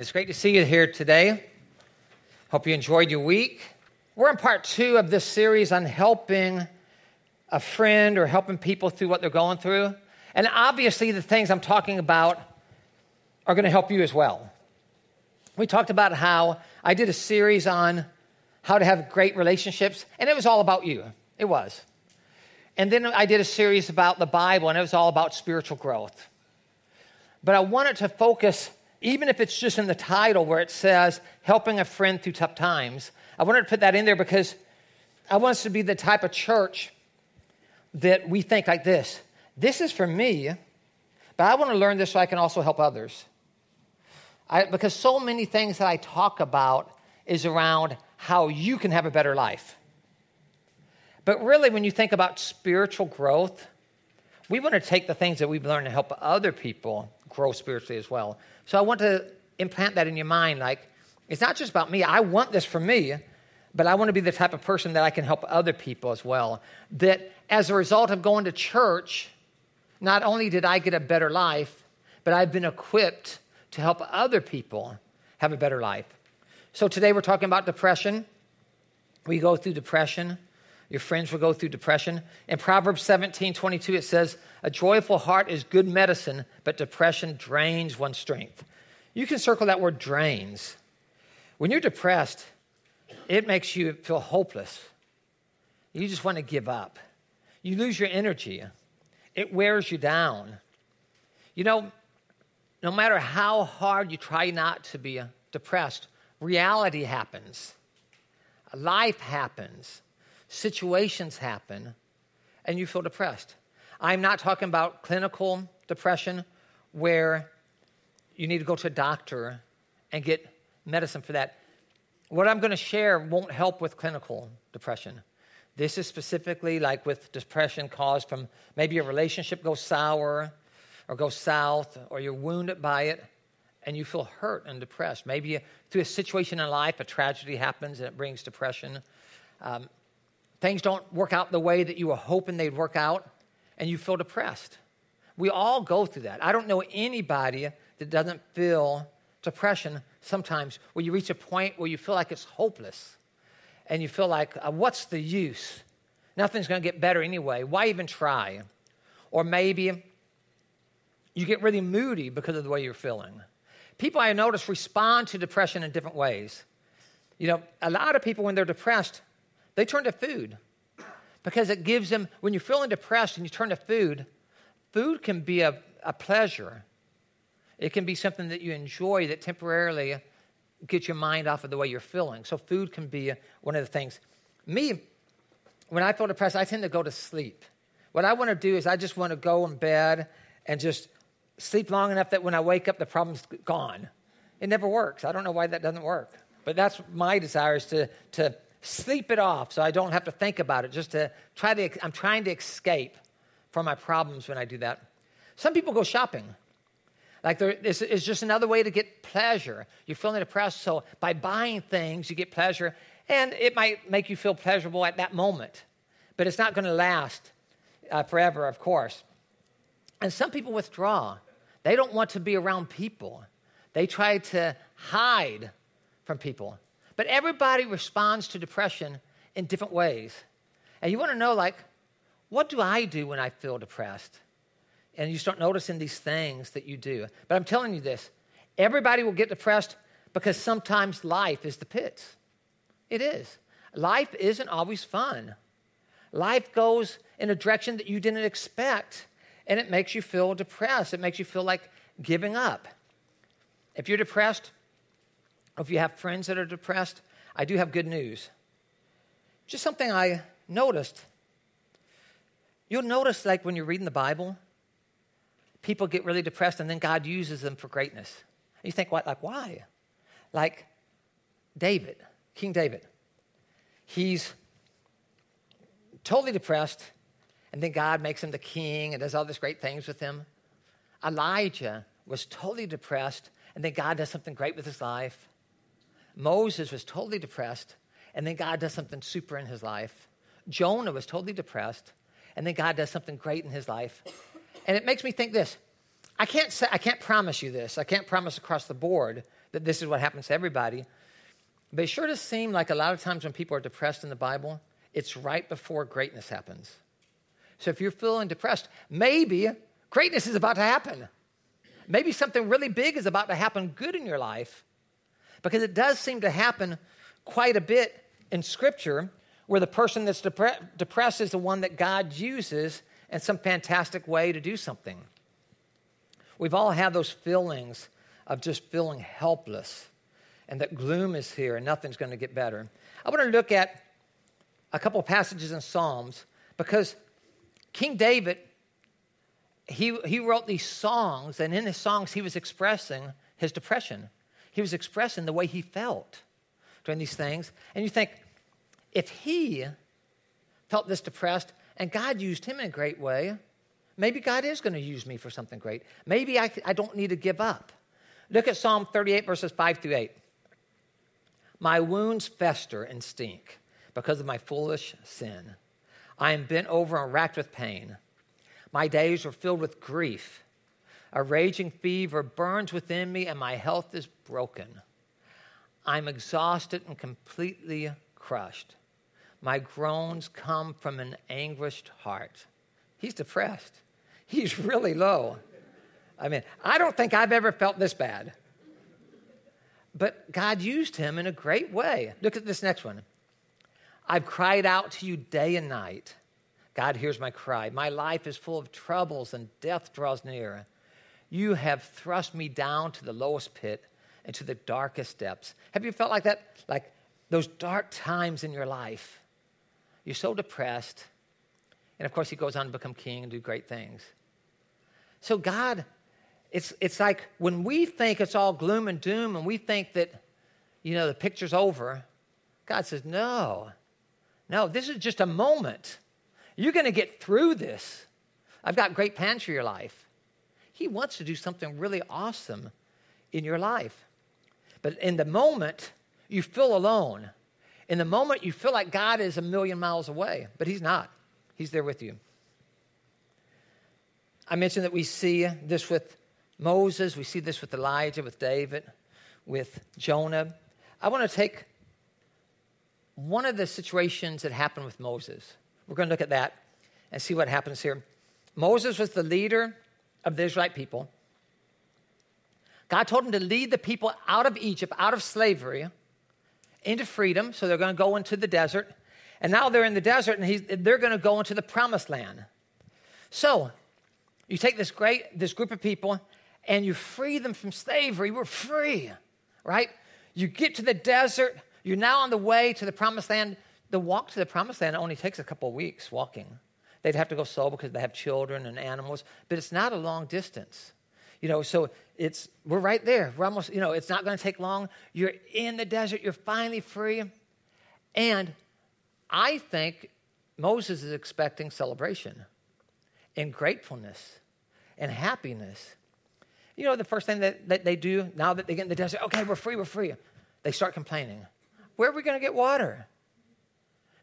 It's great to see you here today. Hope you enjoyed your week. We're in part two of this series on helping a friend or helping people through what they're going through. And obviously, the things I'm talking about are going to help you as well. We talked about how I did a series on how to have great relationships, and it was all about you. It was. And then I did a series about the Bible, and it was all about spiritual growth. But I wanted to focus even if it's just in the title where it says helping a friend through tough times, I wanted to put that in there because I want us to be the type of church that we think like this this is for me, but I want to learn this so I can also help others. I, because so many things that I talk about is around how you can have a better life. But really, when you think about spiritual growth, we want to take the things that we've learned to help other people grow spiritually as well. So I want to implant that in your mind like, it's not just about me. I want this for me, but I want to be the type of person that I can help other people as well. That as a result of going to church, not only did I get a better life, but I've been equipped to help other people have a better life. So today we're talking about depression. We go through depression. Your friends will go through depression. In Proverbs 17 22, it says, A joyful heart is good medicine, but depression drains one's strength. You can circle that word drains. When you're depressed, it makes you feel hopeless. You just want to give up. You lose your energy, it wears you down. You know, no matter how hard you try not to be depressed, reality happens, life happens situations happen and you feel depressed. I'm not talking about clinical depression where you need to go to a doctor and get medicine for that. What I'm going to share won't help with clinical depression. This is specifically like with depression caused from maybe a relationship goes sour or goes south or you're wounded by it and you feel hurt and depressed. Maybe through a situation in life, a tragedy happens and it brings depression. Um, things don't work out the way that you were hoping they'd work out, and you feel depressed. We all go through that. I don't know anybody that doesn't feel depression sometimes where you reach a point where you feel like it's hopeless and you feel like, uh, what's the use? Nothing's going to get better anyway. Why even try? Or maybe you get really moody because of the way you're feeling. People I notice respond to depression in different ways. You know, a lot of people, when they're depressed, they turn to food because it gives them, when you're feeling depressed and you turn to food, food can be a, a pleasure. It can be something that you enjoy that temporarily gets your mind off of the way you're feeling. So, food can be one of the things. Me, when I feel depressed, I tend to go to sleep. What I want to do is I just want to go in bed and just sleep long enough that when I wake up, the problem's gone. It never works. I don't know why that doesn't work. But that's my desire is to, to sleep it off so I don't have to think about it, just to try to, I'm trying to escape from my problems when I do that. Some people go shopping. Like it's, it's just another way to get pleasure. You're feeling depressed, so by buying things, you get pleasure, and it might make you feel pleasurable at that moment, but it's not going to last uh, forever, of course. And some people withdraw. They don't want to be around people. They try to hide from people. But everybody responds to depression in different ways. And you want to know, like, what do I do when I feel depressed? And you start noticing these things that you do. But I'm telling you this everybody will get depressed because sometimes life is the pits. It is. Life isn't always fun. Life goes in a direction that you didn't expect, and it makes you feel depressed. It makes you feel like giving up. If you're depressed, if you have friends that are depressed, I do have good news. Just something I noticed. You'll notice, like when you're reading the Bible, people get really depressed and then God uses them for greatness. You think, what? Like, why? Like David, King David. He's totally depressed, and then God makes him the king and does all these great things with him. Elijah was totally depressed, and then God does something great with his life. Moses was totally depressed, and then God does something super in his life. Jonah was totally depressed, and then God does something great in his life. And it makes me think this I can't say, I can't promise you this. I can't promise across the board that this is what happens to everybody. But it sure does seem like a lot of times when people are depressed in the Bible, it's right before greatness happens. So if you're feeling depressed, maybe greatness is about to happen. Maybe something really big is about to happen good in your life. Because it does seem to happen quite a bit in Scripture where the person that's depre- depressed is the one that God uses in some fantastic way to do something. We've all had those feelings of just feeling helpless and that gloom is here and nothing's going to get better. I want to look at a couple passages in Psalms because King David, he, he wrote these songs, and in his songs, he was expressing his depression. He was expressing the way he felt during these things. And you think, if he felt this depressed and God used him in a great way, maybe God is going to use me for something great. Maybe I, I don't need to give up. Look at Psalm 38, verses 5 through 8. My wounds fester and stink because of my foolish sin. I am bent over and racked with pain. My days are filled with grief. A raging fever burns within me, and my health is broken. I'm exhausted and completely crushed. My groans come from an anguished heart. He's depressed. He's really low. I mean, I don't think I've ever felt this bad. But God used him in a great way. Look at this next one. I've cried out to you day and night. God hears my cry. My life is full of troubles and death draws near. You have thrust me down to the lowest pit and to the darkest depths. Have you felt like that? Like those dark times in your life. You're so depressed. And of course, he goes on to become king and do great things. So, God, it's, it's like when we think it's all gloom and doom and we think that, you know, the picture's over, God says, no, no, this is just a moment. You're going to get through this. I've got great plans for your life. He wants to do something really awesome in your life. But in the moment, you feel alone. In the moment, you feel like God is a million miles away, but He's not. He's there with you. I mentioned that we see this with Moses, we see this with Elijah, with David, with Jonah. I want to take one of the situations that happened with Moses. We're going to look at that and see what happens here. Moses was the leader of the Israelite people. God told him to lead the people out of Egypt, out of slavery, into freedom. So they're going to go into the desert. And now they're in the desert and they're going to go into the promised land. So you take this great, this group of people and you free them from slavery. We're free, right? You get to the desert. You're now on the way to the promised land. The walk to the promised land only takes a couple of weeks walking. They'd have to go slow because they have children and animals, but it's not a long distance. You know, so it's we're right there. We're almost, you know, it's not going to take long. You're in the desert, you're finally free. And I think Moses is expecting celebration and gratefulness and happiness. You know, the first thing that, that they do now that they get in the desert, okay, we're free, we're free. They start complaining. Where are we going to get water?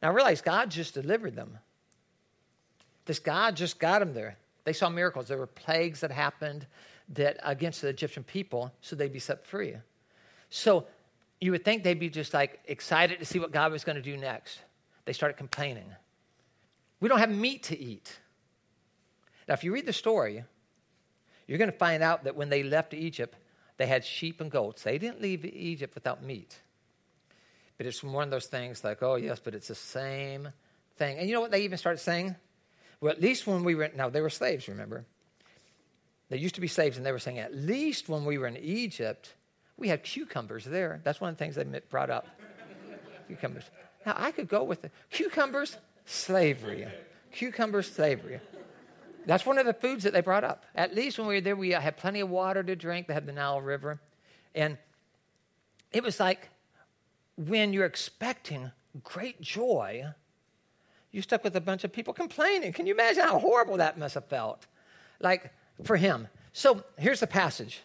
Now realize God just delivered them. This God just got them there. They saw miracles. There were plagues that happened that against the Egyptian people, so they'd be set free. So you would think they'd be just like excited to see what God was going to do next. They started complaining. We don't have meat to eat. Now, if you read the story, you're going to find out that when they left Egypt, they had sheep and goats. They didn't leave Egypt without meat. But it's one of those things like, oh, yes, but it's the same thing. And you know what they even started saying? Well, at least when we were, now they were slaves, remember? They used to be slaves, and they were saying, at least when we were in Egypt, we had cucumbers there. That's one of the things they brought up. cucumbers. Now, I could go with the cucumbers, slavery. Cucumbers, slavery. That's one of the foods that they brought up. At least when we were there, we had plenty of water to drink. They had the Nile River. And it was like when you're expecting great joy, you're stuck with a bunch of people complaining. Can you imagine how horrible that must have felt? Like, for him. So here's the passage.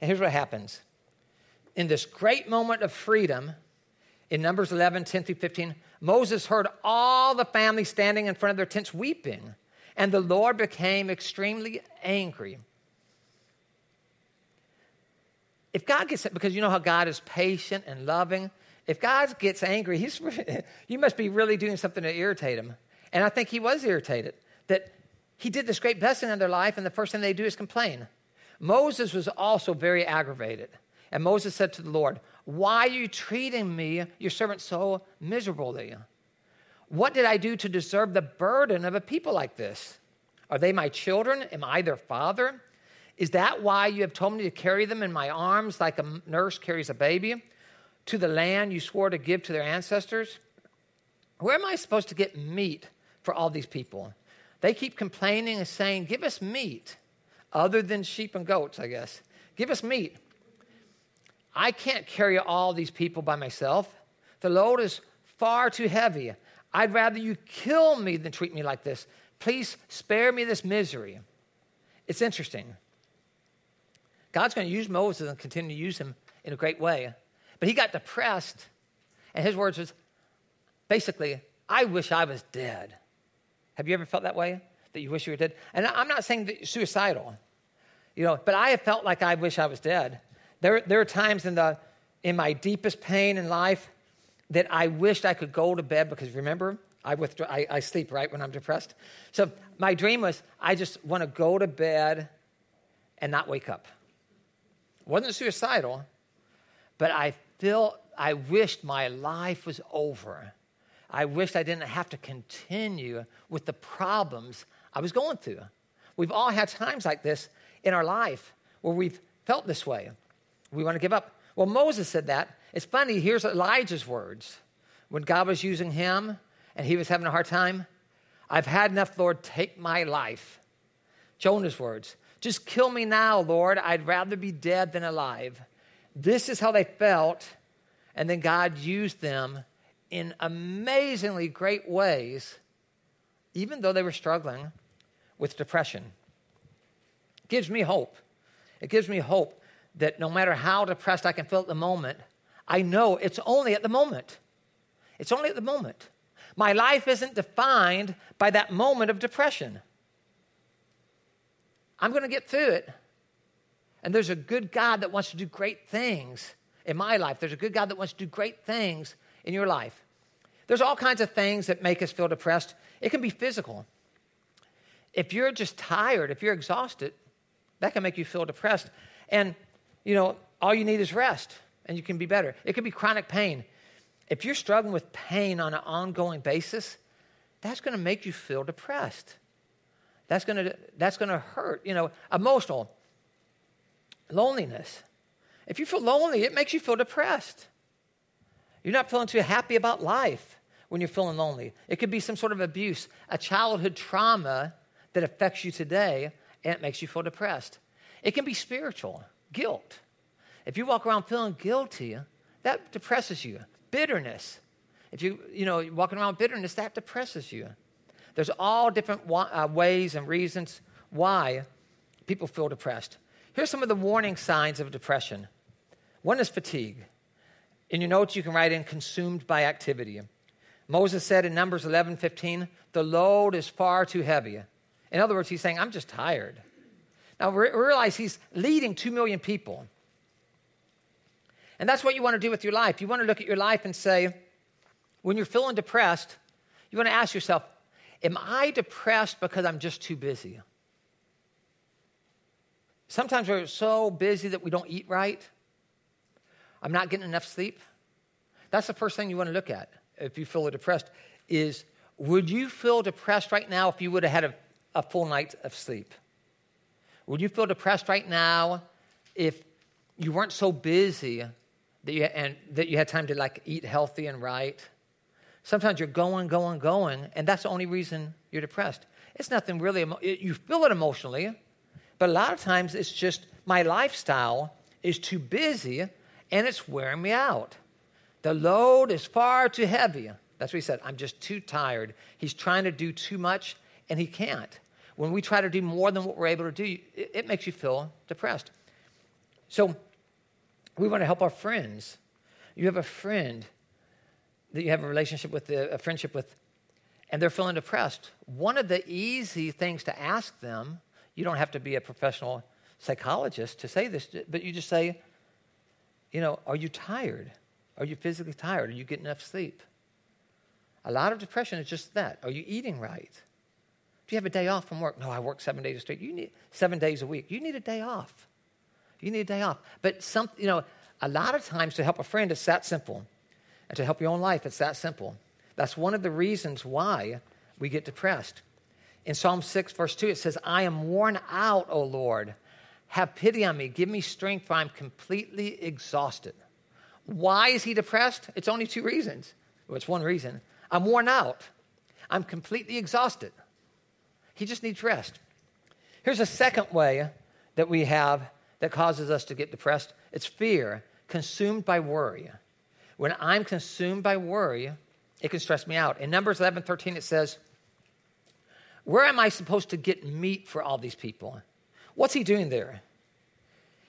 And here's what happens. In this great moment of freedom, in Numbers 11, 10 through 15, Moses heard all the family standing in front of their tents weeping, and the Lord became extremely angry. if God gets, because you know how God is patient and loving, if God gets angry, he's, you must be really doing something to irritate him. And I think he was irritated that he did this great blessing in their life, and the first thing they do is complain. Moses was also very aggravated. And Moses said to the Lord, Why are you treating me, your servant, so miserably? What did I do to deserve the burden of a people like this? Are they my children? Am I their father? Is that why you have told me to carry them in my arms like a nurse carries a baby to the land you swore to give to their ancestors? Where am I supposed to get meat for all these people? They keep complaining and saying, Give us meat, other than sheep and goats, I guess. Give us meat. I can't carry all these people by myself. The load is far too heavy. I'd rather you kill me than treat me like this. Please spare me this misery. It's interesting. God's going to use Moses and continue to use him in a great way. But he got depressed, and his words was basically, I wish I was dead. Have you ever felt that way? That you wish you were dead? And I'm not saying that suicidal, you know, but I have felt like I wish I was dead. There, there are times in, the, in my deepest pain in life that I wished I could go to bed because remember, I, withdraw, I, I sleep right when I'm depressed. So my dream was I just want to go to bed and not wake up. Wasn't suicidal, but I feel I wished my life was over. I wished I didn't have to continue with the problems I was going through. We've all had times like this in our life where we've felt this way. We want to give up. Well, Moses said that. It's funny, here's Elijah's words. When God was using him and he was having a hard time, I've had enough, Lord, take my life. Jonah's words, just kill me now, Lord. I'd rather be dead than alive. This is how they felt. And then God used them in amazingly great ways, even though they were struggling with depression. It gives me hope. It gives me hope that no matter how depressed I can feel at the moment, I know it's only at the moment. It's only at the moment. My life isn't defined by that moment of depression. I'm going to get through it. And there's a good God that wants to do great things in my life. There's a good God that wants to do great things in your life. There's all kinds of things that make us feel depressed. It can be physical. If you're just tired, if you're exhausted, that can make you feel depressed. And you know, all you need is rest and you can be better. It could be chronic pain. If you're struggling with pain on an ongoing basis, that's going to make you feel depressed. That's going to that's going to hurt, you know, emotional loneliness. If you feel lonely, it makes you feel depressed. You're not feeling too happy about life when you're feeling lonely. It could be some sort of abuse, a childhood trauma that affects you today and it makes you feel depressed. It can be spiritual guilt. If you walk around feeling guilty, that depresses you. Bitterness. If you, you know, you're walking around bitterness, that depresses you. There's all different uh, ways and reasons why people feel depressed. Here's some of the warning signs of depression. One is fatigue. In your notes, you can write in consumed by activity. Moses said in Numbers 11 15, the load is far too heavy. In other words, he's saying, I'm just tired. Now, realize he's leading 2 million people. And that's what you want to do with your life. You want to look at your life and say, when you're feeling depressed, you want to ask yourself, Am I depressed because I'm just too busy? Sometimes we're so busy that we don't eat right. I'm not getting enough sleep. That's the first thing you want to look at if you feel depressed is would you feel depressed right now if you would have had a, a full night of sleep? Would you feel depressed right now if you weren't so busy that you, and that you had time to like eat healthy and right? Sometimes you're going, going, going, and that's the only reason you're depressed. It's nothing really, you feel it emotionally, but a lot of times it's just my lifestyle is too busy and it's wearing me out. The load is far too heavy. That's what he said. I'm just too tired. He's trying to do too much and he can't when we try to do more than what we're able to do, it, it makes you feel depressed. So we want to help our friends. You have a friend that you have a relationship with, uh, a friendship with, and they're feeling depressed. One of the easy things to ask them, you don't have to be a professional psychologist to say this, but you just say, you know, are you tired? Are you physically tired? Are you getting enough sleep? A lot of depression is just that. Are you eating right? Do you have a day off from work? No, I work seven days straight. You need seven days a week. You need a day off. You need a day off. But some, you know, a lot of times to help a friend, it's that simple. And to help your own life, it's that simple. That's one of the reasons why we get depressed. In Psalm 6, verse 2, it says, I am worn out, O Lord. Have pity on me. Give me strength, for I'm completely exhausted. Why is he depressed? It's only two reasons. Well, it's one reason. I'm worn out. I'm completely exhausted. He just needs rest. Here's a second way that we have that causes us to get depressed it's fear, consumed by worry. When I'm consumed by worry, it can stress me out. In Numbers 11 13, it says, Where am I supposed to get meat for all these people? What's he doing there?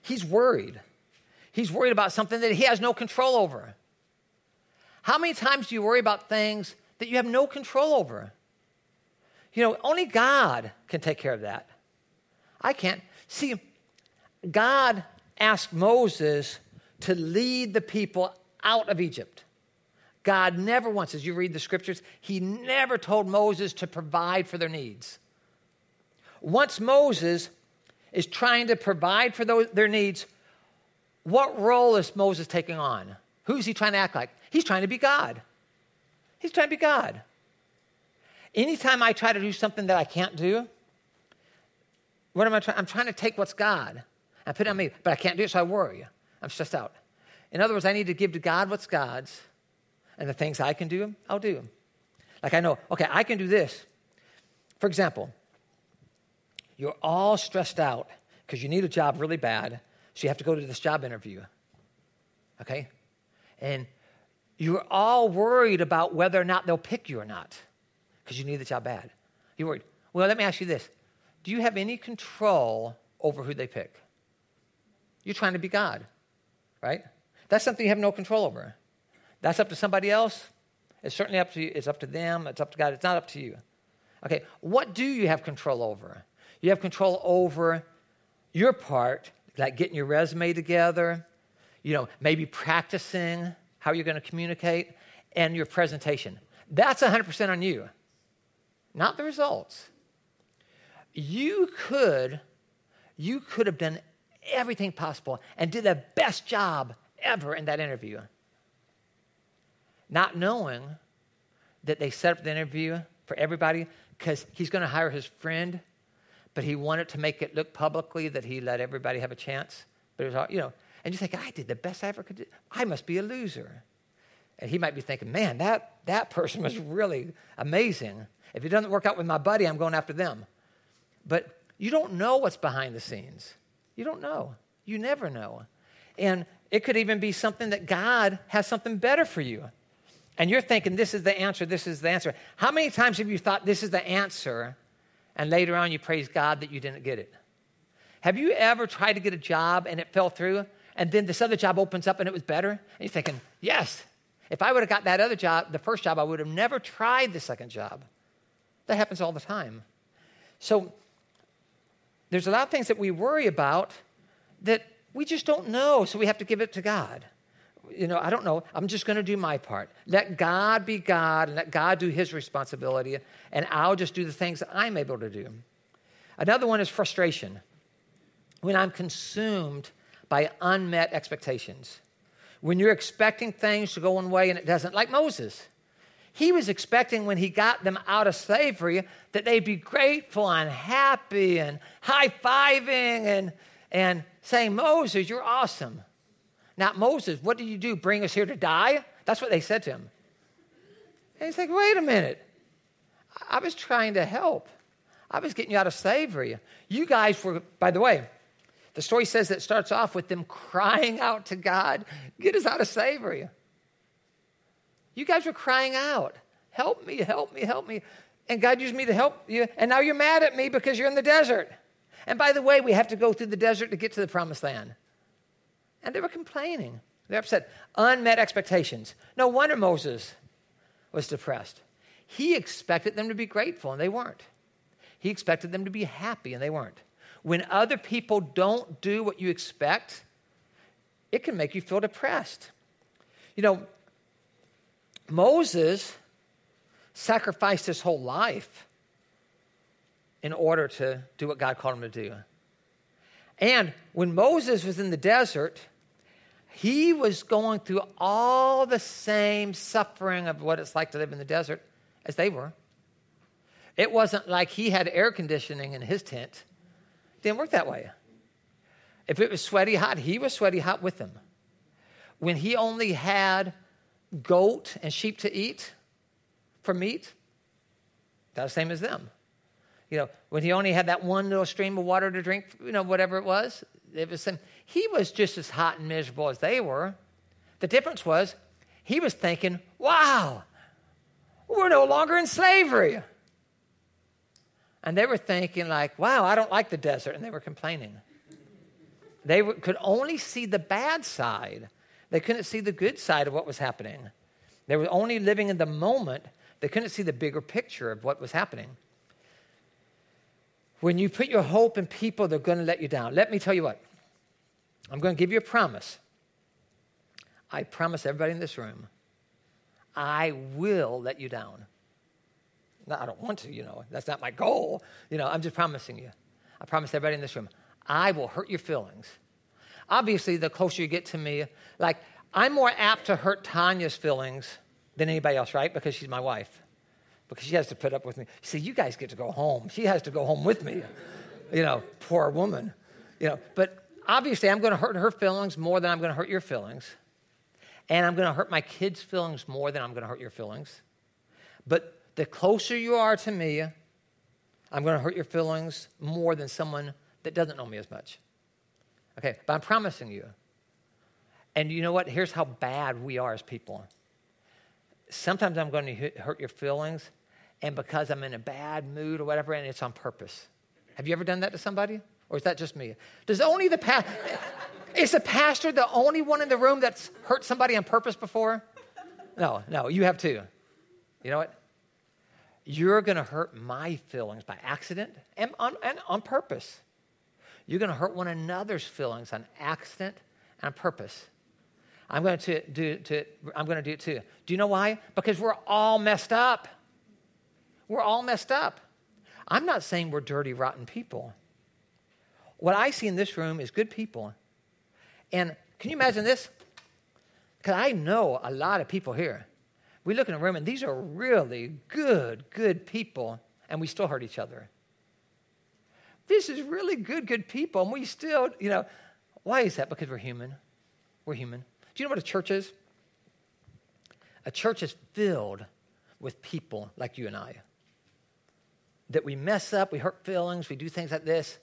He's worried. He's worried about something that he has no control over. How many times do you worry about things that you have no control over? You know, only God can take care of that. I can't. See, God asked Moses to lead the people out of Egypt. God never once, as you read the scriptures, he never told Moses to provide for their needs. Once Moses is trying to provide for those, their needs, what role is Moses taking on? Who's he trying to act like? He's trying to be God. He's trying to be God. Anytime I try to do something that I can't do, what am I trying? I'm trying to take what's God and put it on me, but I can't do it, so I worry. I'm stressed out. In other words, I need to give to God what's God's, and the things I can do, I'll do. Like I know, okay, I can do this. For example, you're all stressed out because you need a job really bad, so you have to go to this job interview. Okay? And you're all worried about whether or not they'll pick you or not because you need the job bad. You're worried. Well, let me ask you this Do you have any control over who they pick? You're trying to be God, right? That's something you have no control over. That's up to somebody else. It's certainly up to you. It's up to them. It's up to God. It's not up to you. Okay, what do you have control over? You have control over your part, like getting your resume together, you know, maybe practicing how you're going to communicate, and your presentation. That's 100% on you, not the results. You could, you could have done everything possible and did the best job ever in that interview. Not knowing that they set up the interview for everybody because he's going to hire his friend, but he wanted to make it look publicly that he let everybody have a chance. But it was all, you know, and you think, I did the best I ever could do. I must be a loser. And he might be thinking, man, that, that person was really amazing. If it doesn't work out with my buddy, I'm going after them. But you don't know what's behind the scenes. You don't know. You never know. And it could even be something that God has something better for you. And you're thinking, this is the answer, this is the answer. How many times have you thought this is the answer, and later on you praise God that you didn't get it? Have you ever tried to get a job and it fell through, and then this other job opens up and it was better? And you're thinking, yes, if I would have got that other job, the first job, I would have never tried the second job. That happens all the time. So there's a lot of things that we worry about that we just don't know, so we have to give it to God. You know, I don't know. I'm just going to do my part. Let God be God and let God do his responsibility, and I'll just do the things that I'm able to do. Another one is frustration. When I'm consumed by unmet expectations. When you're expecting things to go one way and it doesn't, like Moses. He was expecting when he got them out of slavery that they'd be grateful and happy and high fiving and, and saying, Moses, you're awesome. Now, Moses, what did you do? Bring us here to die? That's what they said to him. And he's like, wait a minute. I was trying to help. I was getting you out of slavery. You guys were, by the way, the story says that starts off with them crying out to God, get us out of slavery. You guys were crying out, help me, help me, help me. And God used me to help you. And now you're mad at me because you're in the desert. And by the way, we have to go through the desert to get to the promised land. And they were complaining. They're upset. Unmet expectations. No wonder Moses was depressed. He expected them to be grateful, and they weren't. He expected them to be happy, and they weren't. When other people don't do what you expect, it can make you feel depressed. You know, Moses sacrificed his whole life in order to do what God called him to do. And when Moses was in the desert, he was going through all the same suffering of what it's like to live in the desert as they were. It wasn't like he had air conditioning in his tent. It didn't work that way. If it was sweaty hot, he was sweaty hot with them. When he only had goat and sheep to eat for meat, that's the same as them. You know, when he only had that one little stream of water to drink, you know, whatever it was, it was same. He was just as hot and miserable as they were. The difference was he was thinking, wow, we're no longer in slavery. And they were thinking, like, wow, I don't like the desert. And they were complaining. They could only see the bad side, they couldn't see the good side of what was happening. They were only living in the moment, they couldn't see the bigger picture of what was happening. When you put your hope in people, they're going to let you down. Let me tell you what. I'm going to give you a promise. I promise everybody in this room, I will let you down. No, I don't want to, you know. That's not my goal. You know, I'm just promising you. I promise everybody in this room, I will hurt your feelings. Obviously, the closer you get to me, like, I'm more apt to hurt Tanya's feelings than anybody else, right? Because she's my wife because she has to put up with me. See, you guys get to go home. She has to go home with me. You know, poor woman. You know, but obviously I'm going to hurt her feelings more than I'm going to hurt your feelings. And I'm going to hurt my kids' feelings more than I'm going to hurt your feelings. But the closer you are to me, I'm going to hurt your feelings more than someone that doesn't know me as much. Okay, but I'm promising you. And you know what? Here's how bad we are as people. Sometimes I'm going to hurt your feelings, and because I'm in a bad mood or whatever, and it's on purpose. Have you ever done that to somebody? Or is that just me? Does only the pastor, is the pastor the only one in the room that's hurt somebody on purpose before? No, no, you have too. You know what? You're going to hurt my feelings by accident and on, and on purpose. You're going to hurt one another's feelings on accident and on purpose. I'm going to do to, I'm going to do it too. Do you know why? Because we're all messed up. We're all messed up. I'm not saying we're dirty, rotten people. What I see in this room is good people. And can you imagine this? Because I know a lot of people here. We look in a room and these are really good, good people, and we still hurt each other. This is really good, good people, and we still, you know, why is that? Because we're human. We're human. Do you know what a church is? A church is filled with people like you and I. That we mess up, we hurt feelings, we do things like this.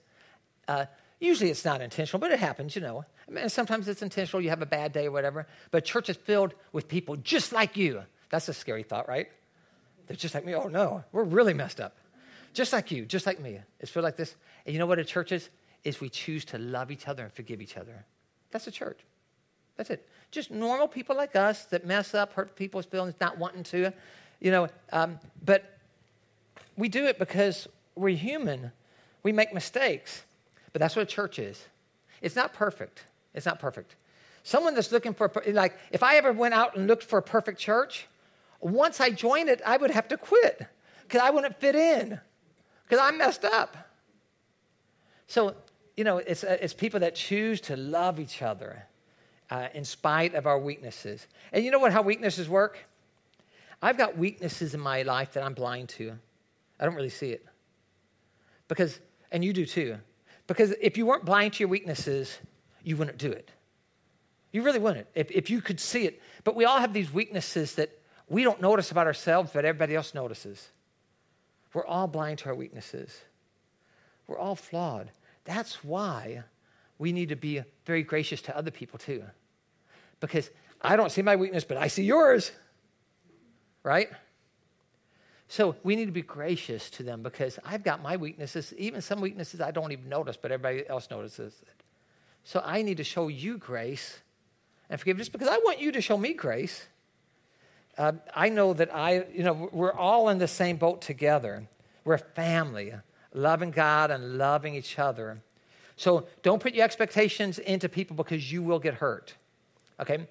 Uh, usually it's not intentional, but it happens, you know. And sometimes it's intentional, you have a bad day or whatever. But church is filled with people just like you. That's a scary thought, right? They're just like me. Oh no, we're really messed up. Just like you, just like me. It's filled like this. And you know what a church is? Is we choose to love each other and forgive each other. That's a church. That's it. Just normal people like us that mess up, hurt people's feelings, not wanting to, you know. Um, but we do it because we're human. We make mistakes. But that's what a church is. It's not perfect. It's not perfect. Someone that's looking for, like, if I ever went out and looked for a perfect church, once I joined it, I would have to quit because I wouldn't fit in because I'm messed up. So, you know, it's, uh, it's people that choose to love each other uh, in spite of our weaknesses. And you know what? How weaknesses work? I've got weaknesses in my life that I'm blind to. I don't really see it. Because, and you do too. Because if you weren't blind to your weaknesses, you wouldn't do it. You really wouldn't. If, if you could see it. But we all have these weaknesses that we don't notice about ourselves, but everybody else notices. We're all blind to our weaknesses. We're all flawed. That's why we need to be very gracious to other people too. Because I don't see my weakness, but I see yours. Right? So we need to be gracious to them because I've got my weaknesses, even some weaknesses I don't even notice, but everybody else notices it. So I need to show you grace and forgiveness because I want you to show me grace. Uh, I know that I, you know, we're all in the same boat together. We're a family, loving God and loving each other. So don't put your expectations into people because you will get hurt. Okay?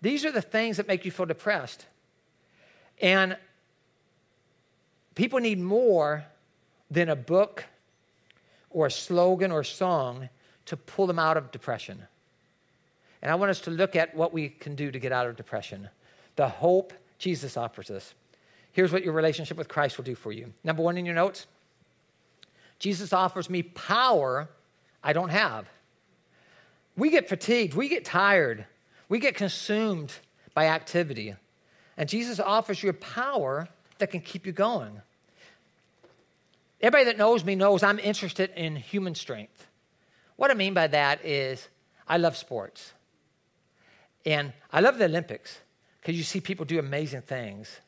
These are the things that make you feel depressed. And people need more than a book or a slogan or song to pull them out of depression. And I want us to look at what we can do to get out of depression. The hope Jesus offers us. Here's what your relationship with Christ will do for you. Number one in your notes Jesus offers me power I don't have. We get fatigued, we get tired, we get consumed by activity. And Jesus offers you power that can keep you going. Everybody that knows me knows I'm interested in human strength. What I mean by that is I love sports. And I love the Olympics because you see people do amazing things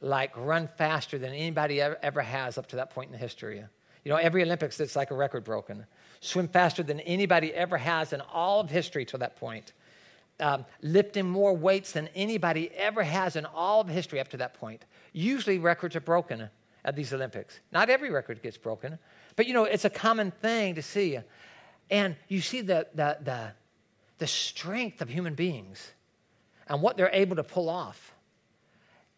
like run faster than anybody ever, has up to that point in history. You know, every Olympics, it's like a record broken. Swim faster than anybody ever has in all of history to that point. Um, lifting more weights than anybody ever has in all of history up to that point. Usually, records are broken at these Olympics. Not every record gets broken, but you know, it's a common thing to see. And you see the, the, the, the strength of human beings and what they're able to pull off.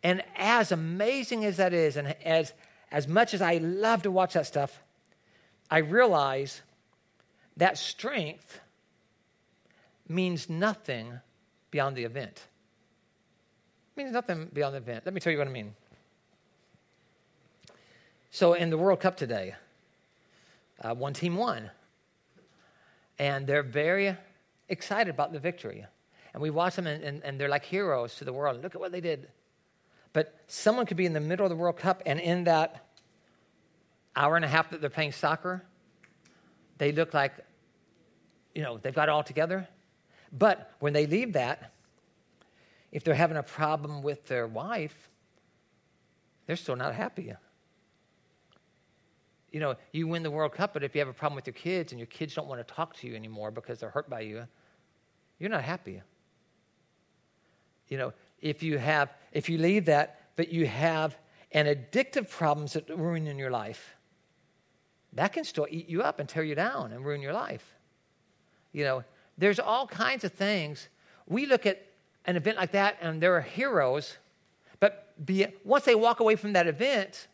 And as amazing as that is, and as, as much as I love to watch that stuff, I realize that strength means nothing beyond the event. It means nothing beyond the event. Let me tell you what I mean. So, in the World Cup today, uh, one team won. And they're very excited about the victory. And we watch them, and, and, and they're like heroes to the world. Look at what they did. But someone could be in the middle of the World Cup, and in that hour and a half that they're playing soccer, they look like, you know, they've got it all together. But when they leave that, if they're having a problem with their wife, they're still not happy. You know, you win the World Cup, but if you have a problem with your kids and your kids don't want to talk to you anymore because they're hurt by you, you're not happy. You know, if you have, if you leave that, but you have an addictive problems that ruin in your life, that can still eat you up and tear you down and ruin your life. You know, there's all kinds of things. We look at an event like that and there are heroes, but be, once they walk away from that event,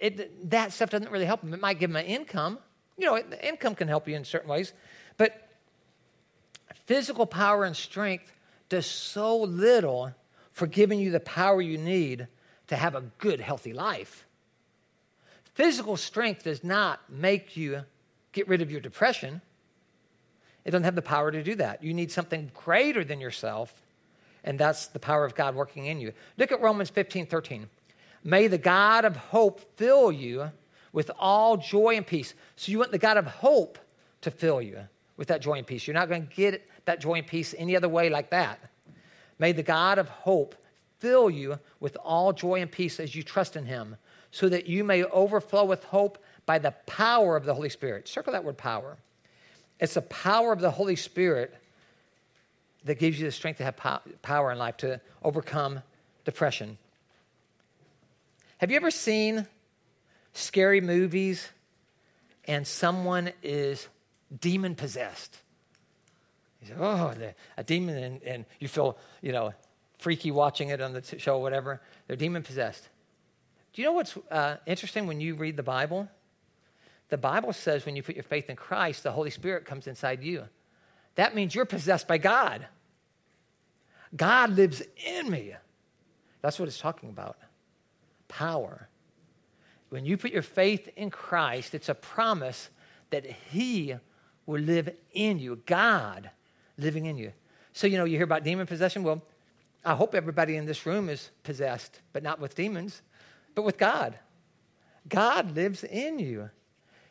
it, that stuff doesn't really help them. It might give them an income. You know, income can help you in certain ways, but physical power and strength does so little for giving you the power you need to have a good, healthy life. Physical strength does not make you get rid of your depression. It doesn't have the power to do that. You need something greater than yourself, and that's the power of God working in you. Look at Romans 15 13. May the God of hope fill you with all joy and peace. So you want the God of hope to fill you with that joy and peace. You're not going to get that joy and peace any other way like that. May the God of hope fill you with all joy and peace as you trust in him, so that you may overflow with hope by the power of the Holy Spirit. Circle that word power. It's the power of the Holy Spirit that gives you the strength to have power in life to overcome depression. Have you ever seen scary movies and someone is demon possessed? You say, oh, a demon, and, and, you feel, you know, freaky watching it on the t- show or whatever. They're demon possessed. Do you know what's uh, interesting when you read the Bible? The Bible says when you put your faith in Christ, the Holy Spirit comes inside you. That means you're possessed by God. God lives in me. That's what it's talking about power. When you put your faith in Christ, it's a promise that He will live in you, God living in you. So, you know, you hear about demon possession. Well, I hope everybody in this room is possessed, but not with demons, but with God. God lives in you.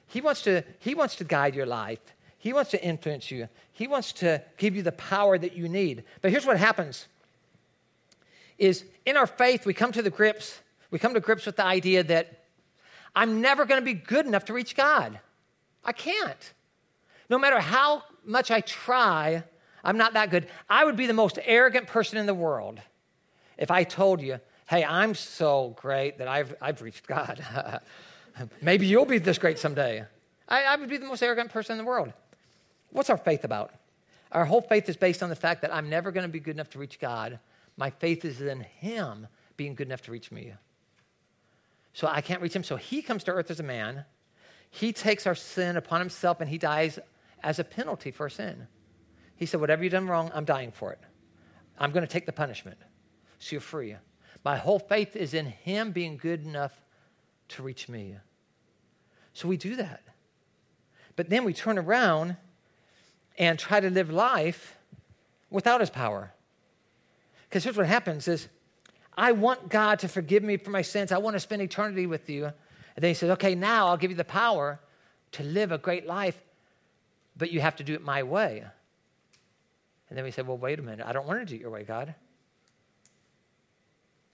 He wants to, he wants to guide your life. He wants to influence you. He wants to give you the power that you need. But here's what happens is in our faith we come to the grips we come to grips with the idea that I'm never going to be good enough to reach God. I can't. No matter how much I try, I'm not that good. I would be the most arrogant person in the world if I told you, hey, I'm so great that I've, I've reached God. Maybe you'll be this great someday. I, I would be the most arrogant person in the world. What's our faith about? Our whole faith is based on the fact that I'm never going to be good enough to reach God. My faith is in Him being good enough to reach me. So I can't reach Him. So He comes to earth as a man. He takes our sin upon Himself and He dies as a penalty for sin. He said, Whatever you've done wrong, I'm dying for it. I'm going to take the punishment. So you're free. My whole faith is in Him being good enough to reach me. So we do that. But then we turn around and try to live life without his power. Because here's what happens is I want God to forgive me for my sins. I want to spend eternity with you. And then he says, okay, now I'll give you the power to live a great life, but you have to do it my way. And then we said, well, wait a minute. I don't want to do it your way, God.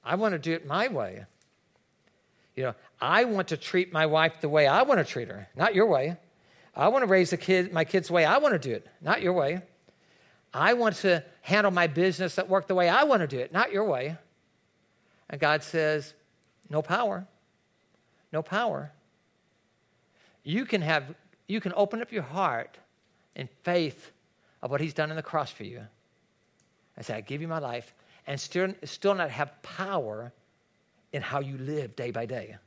I want to do it my way. You know, I want to treat my wife the way I want to treat her, not your way. I want to raise the kid, my kids the way I want to do it, not your way. I want to handle my business at work the way I want to do it, not your way. And God says, no power. No power. You can have you can open up your heart in faith of what he's done on the cross for you. I say, I give you my life, and still, still not have power in how you live day by day.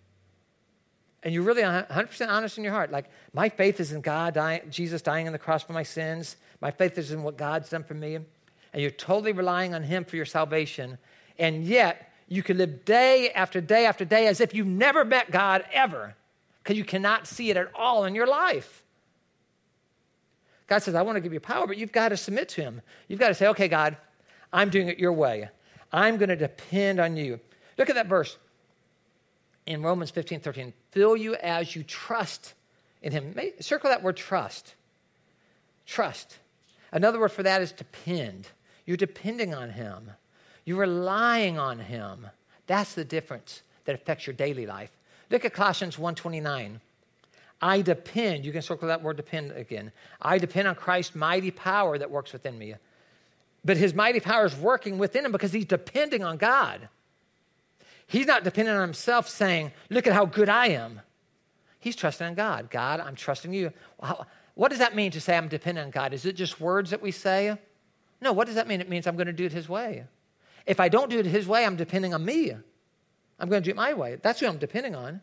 And you're really 100% honest in your heart. Like, my faith is in God, dying, Jesus dying on the cross for my sins. My faith is in what God's done for me. And you're totally relying on Him for your salvation. And yet, you can live day after day after day as if you've never met God ever, because you cannot see it at all in your life. God says, I want to give you power, but you've got to submit to Him. You've got to say, okay, God, I'm doing it your way. I'm going to depend on you. Look at that verse in Romans 15 13. Fill you as you trust in him. Circle that word trust. Trust. Another word for that is depend. You're depending on him, you're relying on him. That's the difference that affects your daily life. Look at Colossians 1:29. I depend, you can circle that word depend again. I depend on Christ's mighty power that works within me. But his mighty power is working within him because he's depending on God. He's not depending on himself saying, Look at how good I am. He's trusting on God. God, I'm trusting you. what does that mean to say I'm dependent on God? Is it just words that we say? No, what does that mean? It means I'm going to do it His way. If I don't do it His way, I'm depending on me. I'm going to do it my way. That's who I'm depending on.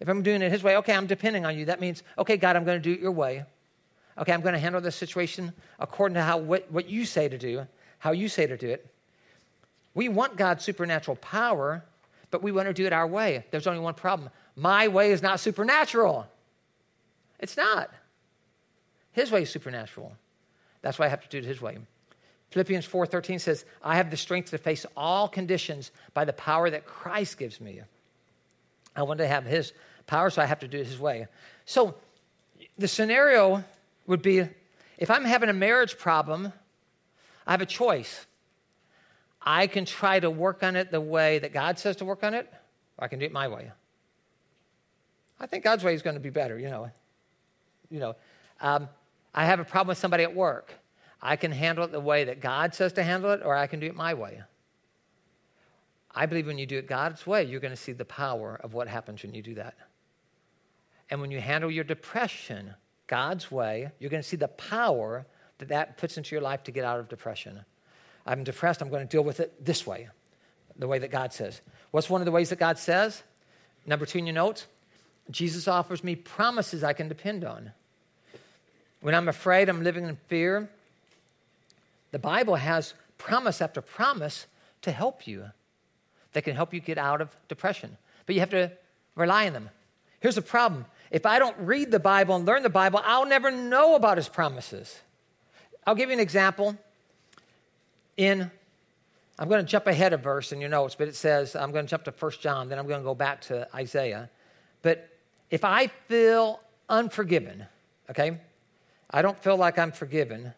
If I'm doing it His way, okay, I'm depending on you. That means, okay, God, I'm going to do it your way. Okay, I'm going to handle this situation according to how what, what you say to do, how you say to do it. We want God's supernatural power, but we want to do it our way. There's only one problem my way is not supernatural. It's not. His way is supernatural. That's why I have to do it his way. Philippians 4:13 says, "I have the strength to face all conditions by the power that Christ gives me." I want to have his power, so I have to do it his way. So the scenario would be if I'm having a marriage problem, I have a choice. I can try to work on it the way that God says to work on it, or I can do it my way. I think God's way is going to be better, you know. You know, um, I have a problem with somebody at work. I can handle it the way that God says to handle it, or I can do it my way. I believe when you do it God's way, you're going to see the power of what happens when you do that. And when you handle your depression God's way, you're going to see the power that that puts into your life to get out of depression. I'm depressed, I'm going to deal with it this way, the way that God says. What's one of the ways that God says? Number two in your notes Jesus offers me promises I can depend on. When I'm afraid, I'm living in fear, the Bible has promise after promise to help you that can help you get out of depression. But you have to rely on them. Here's the problem if I don't read the Bible and learn the Bible, I'll never know about his promises. I'll give you an example in I'm going to jump ahead a verse in your notes, but it says, I'm going to jump to 1 John, then I'm going to go back to Isaiah. But if I feel unforgiven, okay, I don't feel like I'm forgiven.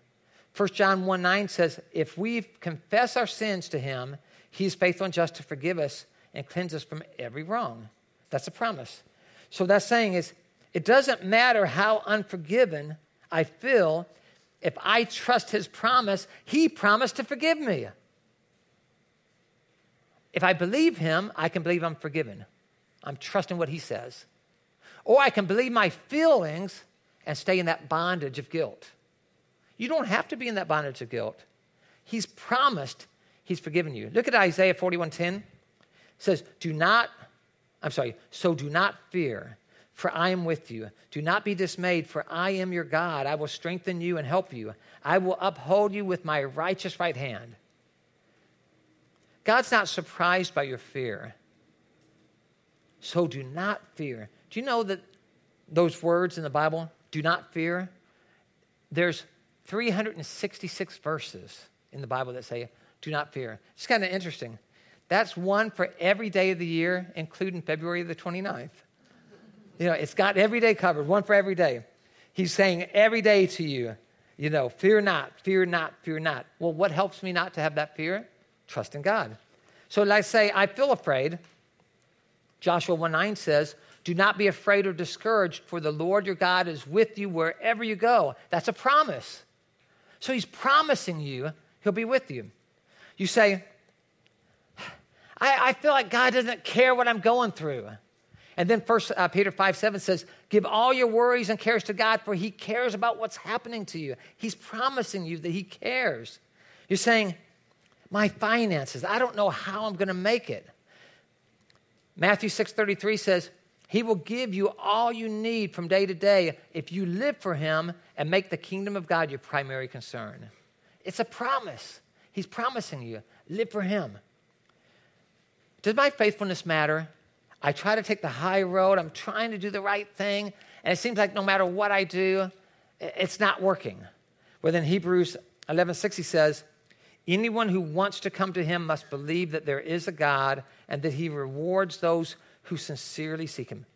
1 John 1 9 says, if we confess our sins to him, he's faithful and just to forgive us and cleanse us from every wrong. That's a promise. So that's saying is, it doesn't matter how unforgiven I feel, if I trust his promise, he promised to forgive me. If I believe him, I can believe I'm forgiven. I'm trusting what he says. Or I can believe my feelings and stay in that bondage of guilt. You don't have to be in that bondage of guilt. He's promised he's forgiven you. Look at Isaiah 41:10. It says, "Do not I'm sorry, so do not fear, for I am with you. Do not be dismayed, for I am your God. I will strengthen you and help you. I will uphold you with my righteous right hand." God's not surprised by your fear. So do not fear. Do you know that those words in the Bible, do not fear, there's 366 verses in the Bible that say, do not fear. It's kind of interesting. That's one for every day of the year, including February the 29th. You know, it's got every day covered, one for every day. He's saying every day to you, you know, fear not, fear not, fear not. Well, what helps me not to have that fear? Trust in God. So let's say I feel afraid. Joshua 1 9 says, Do not be afraid or discouraged, for the Lord your God is with you wherever you go. That's a promise. So he's promising you he'll be with you. You say, I, I feel like God doesn't care what I'm going through. And then First uh, Peter 5 7 says, Give all your worries and cares to God, for He cares about what's happening to you. He's promising you that He cares. You're saying, My finances, I don't know how I'm going to make it. Matthew 6 33 says, He will give you all you need from day to day if you live for Him and make the kingdom of God your primary concern. It's a promise. He's promising you, live for Him. Does my faithfulness matter? I try to take the high road. I'm trying to do the right thing. And it seems like no matter what I do, it's not working. Well, then Hebrews 11:6 he says, anyone who wants to come to him must believe that there is a God and that he rewards those who sincerely seek him.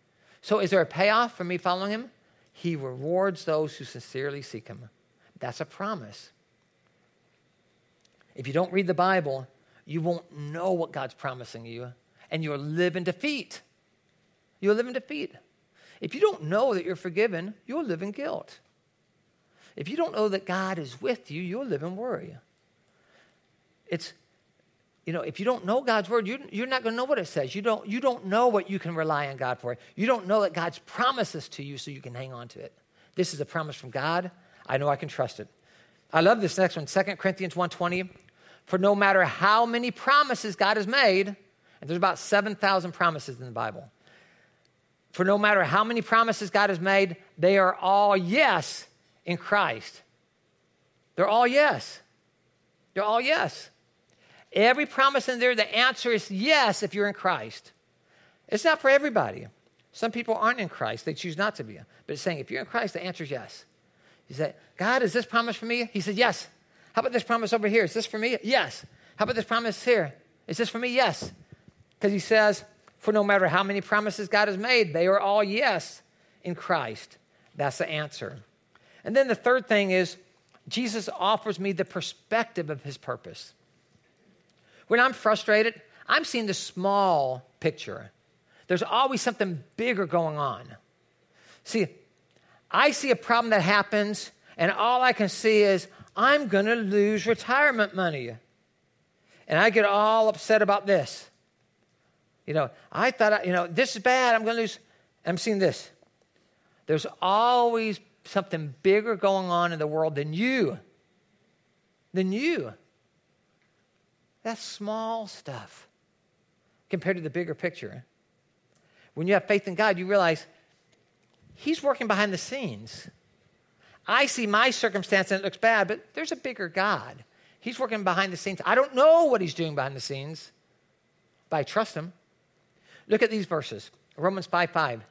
So is there a payoff for me following him? He rewards those who sincerely seek him. That's a promise. If you don't read the Bible, you won't know what God's promising you, and you'll live in defeat. You'll live in defeat. If you don't know that you're forgiven, you'll live in guilt. If you don't know that God is with you, you'll live in worry. It's, you know, if you don't know God's word, you're, you're not going to know what it says. You don't, you don't know what you can rely on God for. You don't know that God's promises to you so you can hang on to it. This is a promise from God. I know I can trust it. I love this next one, 2 Corinthians 1.20. For no matter how many promises God has made, and there's about 7,000 promises in the Bible. For no matter how many promises God has made, they are all yes in Christ. They're all yes. They're all yes. Every promise in there, the answer is yes if you're in Christ. It's not for everybody. Some people aren't in Christ, they choose not to be. But it's saying if you're in Christ, the answer is yes. You say, God, is this promise for me? He said, Yes. How about this promise over here? Is this for me? Yes. How about this promise here? Is this for me? Yes. Because he says, For no matter how many promises God has made, they are all yes in Christ. That's the answer. And then the third thing is, Jesus offers me the perspective of his purpose. When I'm frustrated, I'm seeing the small picture. There's always something bigger going on. See, I see a problem that happens, and all I can see is I'm going to lose retirement money. And I get all upset about this. You know, I thought, I, you know, this is bad. I'm going to lose. I'm seeing this. There's always something bigger going on in the world than you. Than you. That's small stuff compared to the bigger picture. When you have faith in God, you realize He's working behind the scenes. I see my circumstance and it looks bad, but there's a bigger God. He's working behind the scenes. I don't know what he's doing behind the scenes, but I trust him. Look at these verses Romans 5 5.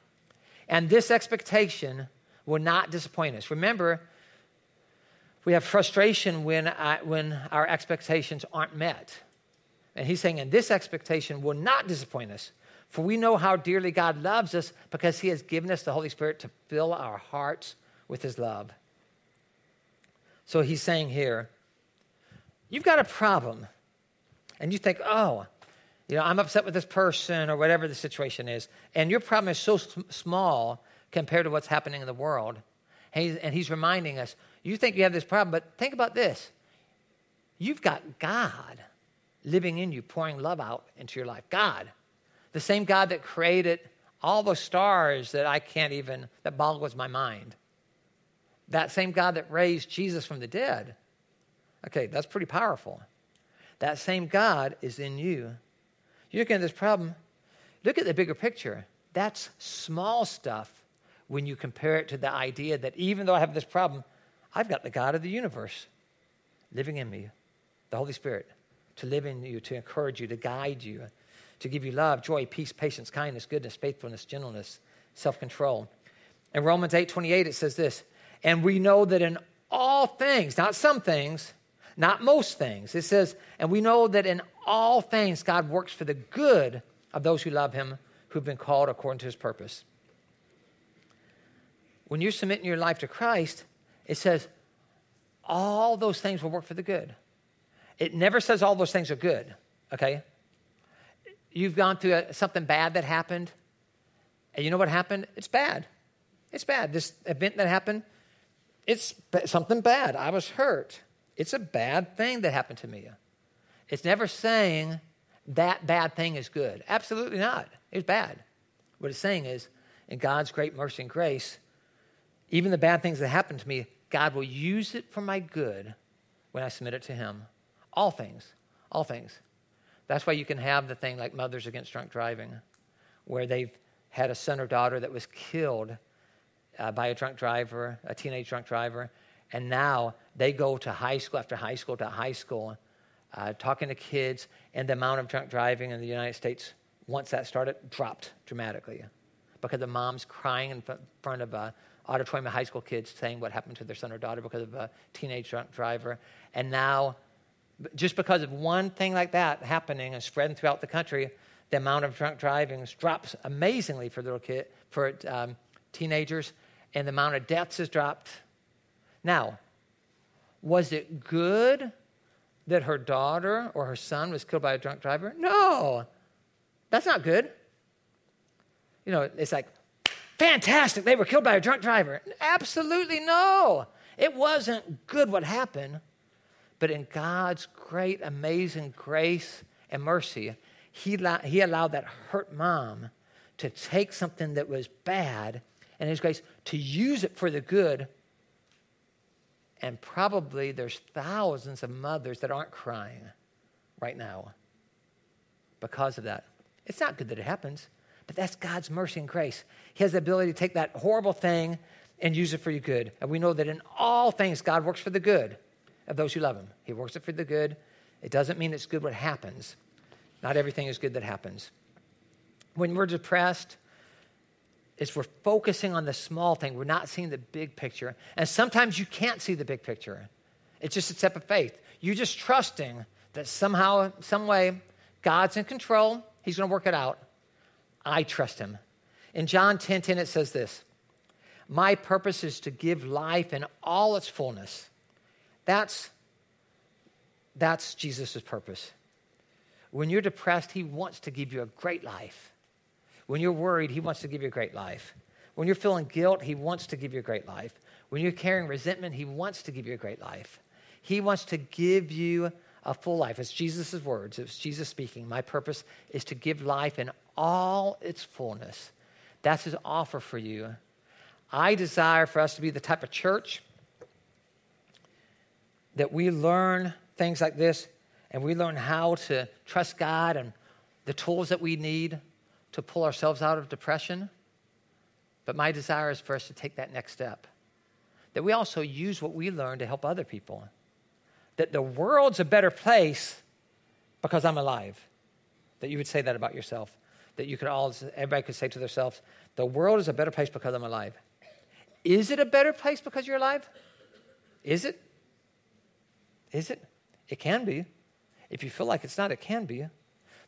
And this expectation will not disappoint us. Remember, we have frustration when, I, when our expectations aren't met. And he's saying, and this expectation will not disappoint us. For we know how dearly God loves us because he has given us the Holy Spirit to fill our hearts with his love. So he's saying here, you've got a problem. And you think, oh, you know, I'm upset with this person or whatever the situation is. And your problem is so small compared to what's happening in the world. And he's, and he's reminding us, you think you have this problem, but think about this. You've got God living in you, pouring love out into your life. God, the same God that created all those stars that I can't even, that boggles my mind. That same God that raised Jesus from the dead. Okay, that's pretty powerful. That same God is in you. You're looking at this problem, look at the bigger picture. That's small stuff when you compare it to the idea that even though I have this problem, I've got the God of the universe living in me, the Holy Spirit, to live in you, to encourage you, to guide you, to give you love, joy, peace, patience, kindness, goodness, faithfulness, gentleness, self control. In Romans 8 28, it says this, and we know that in all things, not some things, not most things, it says, and we know that in all things God works for the good of those who love him, who've been called according to his purpose. When you're submitting your life to Christ, it says all those things will work for the good. It never says all those things are good, okay? You've gone through a, something bad that happened, and you know what happened? It's bad. It's bad. This event that happened, it's something bad. I was hurt. It's a bad thing that happened to me. It's never saying that bad thing is good. Absolutely not. It's bad. What it's saying is, in God's great mercy and grace, even the bad things that happen to me, God will use it for my good when I submit it to Him. All things, all things. That's why you can have the thing like Mothers Against Drunk Driving, where they've had a son or daughter that was killed uh, by a drunk driver, a teenage drunk driver, and now they go to high school after high school to high school, uh, talking to kids, and the amount of drunk driving in the United States, once that started, dropped dramatically because the mom's crying in front of a auditorium of high school kids saying what happened to their son or daughter because of a teenage drunk driver. And now, just because of one thing like that happening and spreading throughout the country, the amount of drunk driving drops amazingly for little kid, for um, teenagers, and the amount of deaths has dropped. Now, was it good that her daughter or her son was killed by a drunk driver? No, that's not good. You know, it's like, fantastic, they were killed by a drunk driver. Absolutely no. It wasn't good what happened, but in God's great, amazing grace and mercy, He, he allowed that hurt mom to take something that was bad and His grace to use it for the good. And probably there's thousands of mothers that aren't crying right now because of that. It's not good that it happens. But that's God's mercy and grace. He has the ability to take that horrible thing and use it for your good. And we know that in all things, God works for the good of those who love Him. He works it for the good. It doesn't mean it's good what happens. Not everything is good that happens. When we're depressed, it's we're focusing on the small thing. We're not seeing the big picture. And sometimes you can't see the big picture. It's just a step of faith. You're just trusting that somehow, some way, God's in control. He's going to work it out. I trust him. In John 10 10, it says this My purpose is to give life in all its fullness. That's, that's Jesus' purpose. When you're depressed, he wants to give you a great life. When you're worried, he wants to give you a great life. When you're feeling guilt, he wants to give you a great life. When you're carrying resentment, he wants to give you a great life. He wants to give you a full life. It's Jesus' words. It's Jesus speaking. My purpose is to give life in all its fullness. That's his offer for you. I desire for us to be the type of church that we learn things like this and we learn how to trust God and the tools that we need to pull ourselves out of depression. But my desire is for us to take that next step. That we also use what we learn to help other people. That the world's a better place because I'm alive. That you would say that about yourself that you could all, everybody could say to themselves, the world is a better place because I'm alive. Is it a better place because you're alive? Is it? Is it? It can be. If you feel like it's not, it can be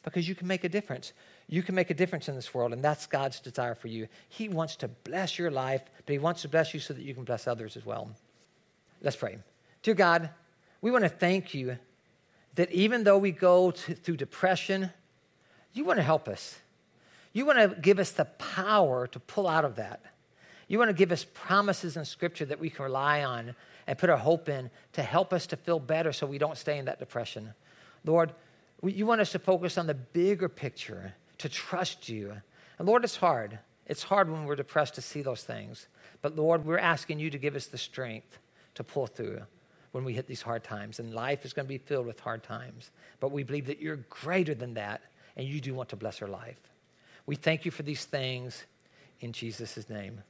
because you can make a difference. You can make a difference in this world, and that's God's desire for you. He wants to bless your life, but He wants to bless you so that you can bless others as well. Let's pray. Dear God, we want to thank you that even though we go to, through depression, you want to help us. You want to give us the power to pull out of that. You want to give us promises in Scripture that we can rely on and put our hope in to help us to feel better so we don't stay in that depression. Lord, you want us to focus on the bigger picture, to trust you. And Lord, it's hard. It's hard when we're depressed to see those things. But Lord, we're asking you to give us the strength to pull through when we hit these hard times. And life is going to be filled with hard times. But we believe that you're greater than that, and you do want to bless our life. We thank you for these things in Jesus' name.